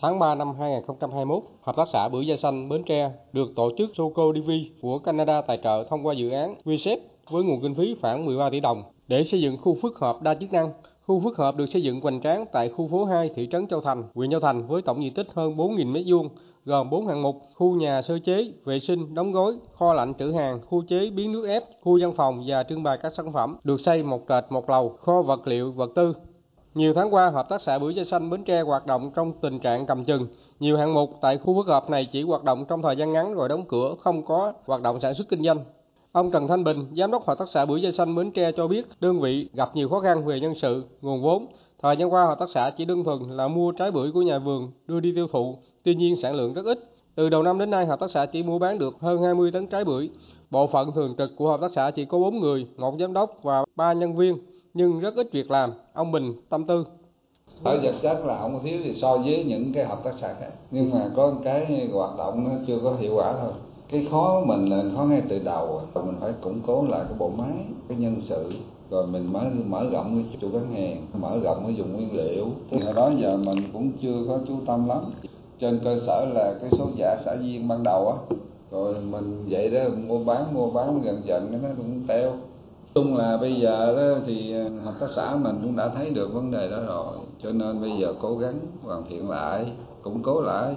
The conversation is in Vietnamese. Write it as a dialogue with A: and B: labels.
A: Tháng 3 năm 2021, Hợp tác xã Bưởi Da Xanh Bến Tre được tổ chức Soco DV của Canada tài trợ thông qua dự án VSEP với nguồn kinh phí khoảng 13 tỷ đồng để xây dựng khu phức hợp đa chức năng. Khu phức hợp được xây dựng hoành tráng tại khu phố 2 thị trấn Châu Thành, huyện Châu Thành với tổng diện tích hơn 4.000 m2, gồm 4 hạng mục: khu nhà sơ chế, vệ sinh, đóng gói, kho lạnh trữ hàng, khu chế biến nước ép, khu văn phòng và trưng bày các sản phẩm, được xây một trệt một lầu, kho vật liệu, vật tư, nhiều tháng qua, Hợp tác xã Bưởi Da Xanh Bến Tre hoạt động trong tình trạng cầm chừng. Nhiều hạng mục tại khu phức hợp này chỉ hoạt động trong thời gian ngắn rồi đóng cửa, không có hoạt động sản xuất kinh doanh. Ông Trần Thanh Bình, Giám đốc Hợp tác xã Bưởi Da Xanh Bến Tre cho biết đơn vị gặp nhiều khó khăn về nhân sự, nguồn vốn. Thời gian qua, Hợp tác xã chỉ đơn thuần là mua trái bưởi của nhà vườn đưa đi tiêu thụ, tuy nhiên sản lượng rất ít. Từ đầu năm đến nay, Hợp tác xã chỉ mua bán được hơn 20 tấn trái bưởi. Bộ phận thường trực của Hợp tác xã chỉ có 4 người, một giám đốc và 3 nhân viên nhưng rất ít việc làm. Ông Bình tâm tư.
B: Ở vật chất là không thiếu thì so với những cái hợp tác xã khác. Nhưng mà có cái hoạt động nó chưa có hiệu quả thôi. Cái khó mình là khó ngay từ đầu. Mình phải củng cố lại cái bộ máy, cái nhân sự rồi mình mới mở rộng cái chủ bán hàng mở rộng cái dùng nguyên liệu thì ở đó giờ mình cũng chưa có chú tâm lắm trên cơ sở là cái số giả xã viên ban đầu á rồi mình vậy đó mua bán mua bán dần dần nó cũng teo chung là bây giờ đó thì ờ, hợp tác xã mình cũng đã thấy được vấn đề đó rồi. Cho nên bây giờ cố gắng hoàn thiện lại, củng cố lại.